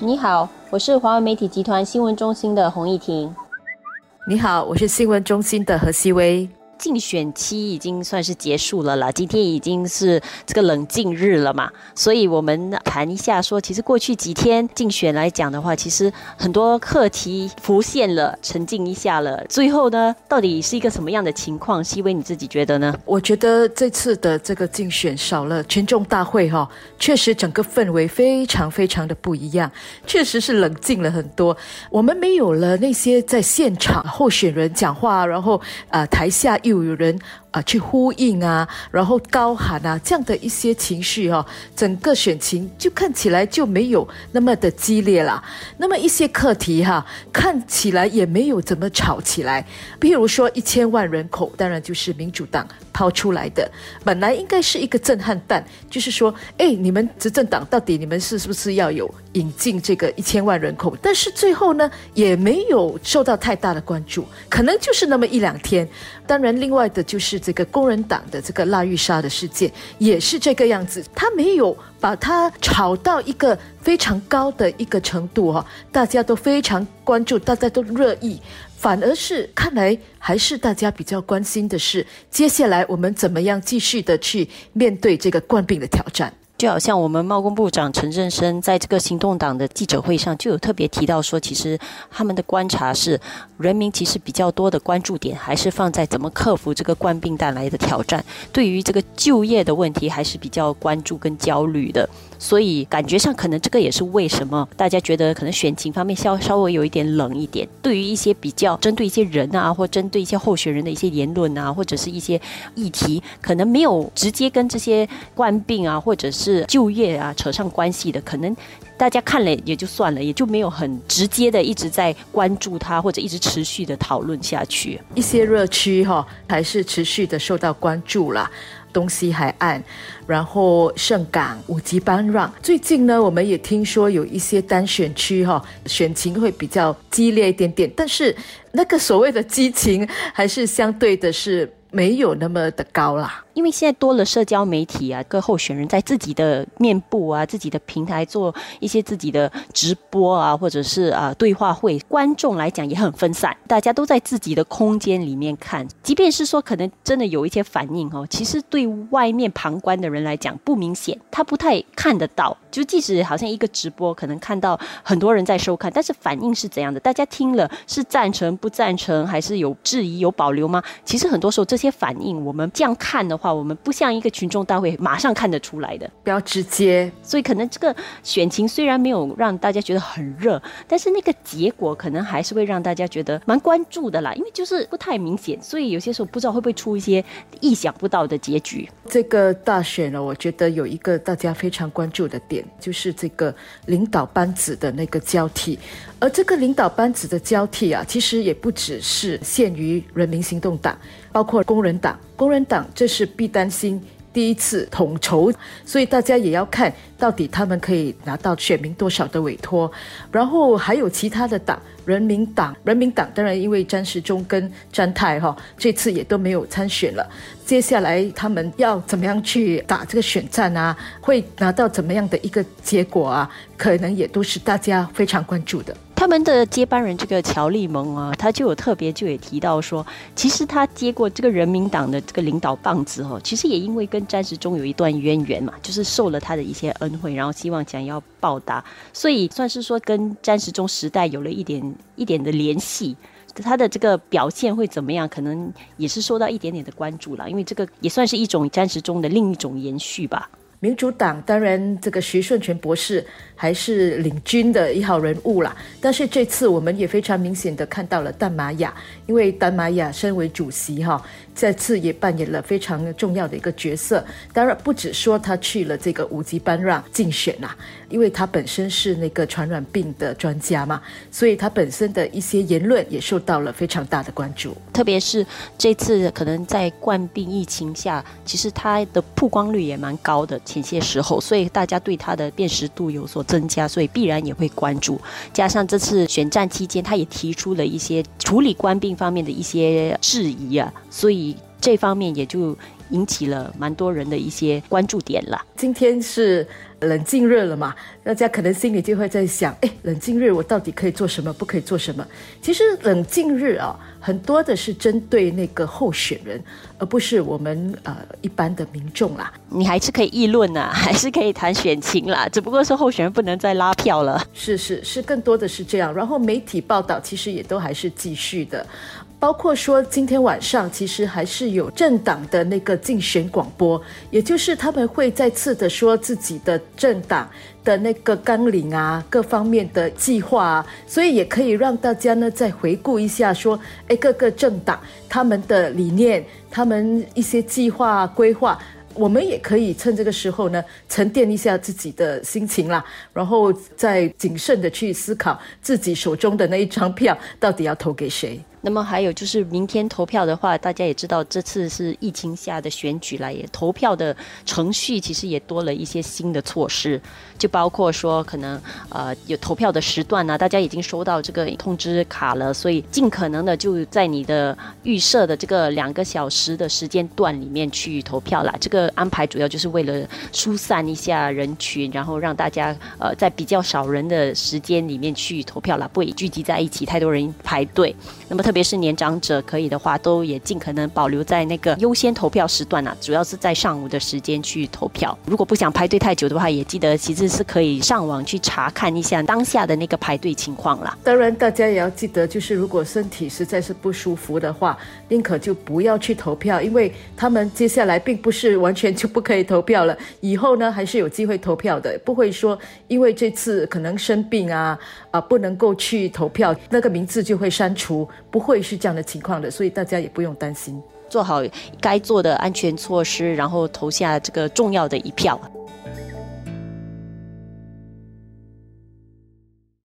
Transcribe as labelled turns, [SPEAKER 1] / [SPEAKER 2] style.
[SPEAKER 1] 你好，我是华为媒体集团新闻中心的洪艺婷。
[SPEAKER 2] 你好，我是新闻中心的何希薇。
[SPEAKER 1] 竞选期已经算是结束了啦，今天已经是这个冷静日了嘛，所以我们谈一下说，其实过去几天竞选来讲的话，其实很多课题浮现了，沉静一下了。最后呢，到底是一个什么样的情况？希薇你自己觉得呢？
[SPEAKER 2] 我觉得这次的这个竞选少了群众大会哈，确实整个氛围非常非常的不一样，确实是冷静了很多。我们没有了那些在现场候选人讲话，然后呃台下。又有人啊去呼应啊，然后高喊啊，这样的一些情绪哈，整个选情就看起来就没有那么的激烈了。那么一些课题哈，看起来也没有怎么吵起来。比如说一千万人口，当然就是民主党抛出来的，本来应该是一个震撼弹，就是说，哎，你们执政党到底你们是是不是要有引进这个一千万人口？但是最后呢，也没有受到太大的关注，可能就是那么一两天。当然。另外的就是这个工人党的这个拉玉莎的事件，也是这个样子。他没有把它炒到一个非常高的一个程度哈，大家都非常关注，大家都热议。反而是看来还是大家比较关心的是，接下来我们怎么样继续的去面对这个冠病的挑战。
[SPEAKER 1] 就好像我们贸工部长陈振声在这个行动党的记者会上就有特别提到说，其实他们的观察是，人民其实比较多的关注点还是放在怎么克服这个冠病带来的挑战，对于这个就业的问题还是比较关注跟焦虑的。所以感觉上可能这个也是为什么大家觉得可能选情方面稍稍微有一点冷一点。对于一些比较针对一些人啊，或针对一些候选人的一些言论啊，或者是一些议题，可能没有直接跟这些冠病啊，或者是就业啊扯上关系的，可能大家看了也就算了，也就没有很直接的一直在关注它，或者一直持续的讨论下去。
[SPEAKER 2] 一些热区哈，还是持续的受到关注啦。东西海岸，然后盛港、五级班让。最近呢，我们也听说有一些单选区哈，选情会比较激烈一点点，但是那个所谓的激情，还是相对的是没有那么的高啦。
[SPEAKER 1] 因为现在多了社交媒体啊，各候选人在自己的面部啊、自己的平台做一些自己的直播啊，或者是啊对话会，观众来讲也很分散，大家都在自己的空间里面看。即便是说可能真的有一些反应哦，其实对外面旁观的人来讲不明显，他不太看得到。就即使好像一个直播，可能看到很多人在收看，但是反应是怎样的？大家听了是赞成不赞成，还是有质疑有保留吗？其实很多时候这些反应，我们这样看的话。话我们不像一个群众大会马上看得出来的，
[SPEAKER 2] 比较直接，
[SPEAKER 1] 所以可能这个选情虽然没有让大家觉得很热，但是那个结果可能还是会让大家觉得蛮关注的啦，因为就是不太明显，所以有些时候不知道会不会出一些意想不到的结局。
[SPEAKER 2] 这个大选呢，我觉得有一个大家非常关注的点，就是这个领导班子的那个交替，而这个领导班子的交替啊，其实也不只是限于人民行动党。包括工人党，工人党这是必担心第一次统筹，所以大家也要看到底他们可以拿到选民多少的委托，然后还有其他的党，人民党，人民党当然因为詹时中跟詹泰哈这次也都没有参选了，接下来他们要怎么样去打这个选战啊？会拿到怎么样的一个结果啊？可能也都是大家非常关注的。
[SPEAKER 1] 他们的接班人这个乔利蒙啊，他就有特别就也提到说，其实他接过这个人民党的这个领导棒子哦，其实也因为跟詹时中有一段渊源嘛，就是受了他的一些恩惠，然后希望想要报答，所以算是说跟詹时中时代有了一点一点的联系。他的这个表现会怎么样，可能也是受到一点点的关注了，因为这个也算是一种詹时中的另一种延续吧。
[SPEAKER 2] 民主党当然，这个徐顺全博士还是领军的一号人物啦。但是这次我们也非常明显的看到了丹玛雅，因为丹玛雅身为主席哈，再次也扮演了非常重要的一个角色。当然不止说他去了这个五级班让竞选呐，因为他本身是那个传染病的专家嘛，所以他本身的一些言论也受到了非常大的关注。
[SPEAKER 1] 特别是这次可能在冠病疫情下，其实他的曝光率也蛮高的。前些时候，所以大家对他的辨识度有所增加，所以必然也会关注。加上这次选战期间，他也提出了一些处理官兵方面的一些质疑啊，所以。这方面也就引起了蛮多人的一些关注点了。
[SPEAKER 2] 今天是冷静日了嘛，大家可能心里就会在想，哎，冷静日我到底可以做什么，不可以做什么？其实冷静日啊，很多的是针对那个候选人，而不是我们呃一般的民众啦。
[SPEAKER 1] 你还是可以议论呐，还是可以谈选情啦，只不过是候选人不能再拉票了。
[SPEAKER 2] 是是是，更多的是这样。然后媒体报道其实也都还是继续的。包括说今天晚上其实还是有政党的那个竞选广播，也就是他们会再次的说自己的政党的那个纲领啊，各方面的计划啊，所以也可以让大家呢再回顾一下，说哎各个政党他们的理念，他们一些计划规划，我们也可以趁这个时候呢沉淀一下自己的心情啦，然后再谨慎的去思考自己手中的那一张票到底要投给谁。
[SPEAKER 1] 那么还有就是明天投票的话，大家也知道这次是疫情下的选举来也投票的程序其实也多了一些新的措施，就包括说可能呃有投票的时段呢，大家已经收到这个通知卡了，所以尽可能的就在你的预设的这个两个小时的时间段里面去投票啦。这个安排主要就是为了疏散一下人群，然后让大家呃在比较少人的时间里面去投票啦，不会聚集在一起，太多人排队。那么特特别是年长者，可以的话，都也尽可能保留在那个优先投票时段啊，主要是在上午的时间去投票。如果不想排队太久的话，也记得其实是可以上网去查看一下当下的那个排队情况啦。
[SPEAKER 2] 当然，大家也要记得，就是如果身体实在是不舒服的话，宁可就不要去投票，因为他们接下来并不是完全就不可以投票了，以后呢还是有机会投票的，不会说因为这次可能生病啊啊不能够去投票，那个名字就会删除，不。会是这样的情况的，所以大家也不用担心，
[SPEAKER 1] 做好该做的安全措施，然后投下这个重要的一票。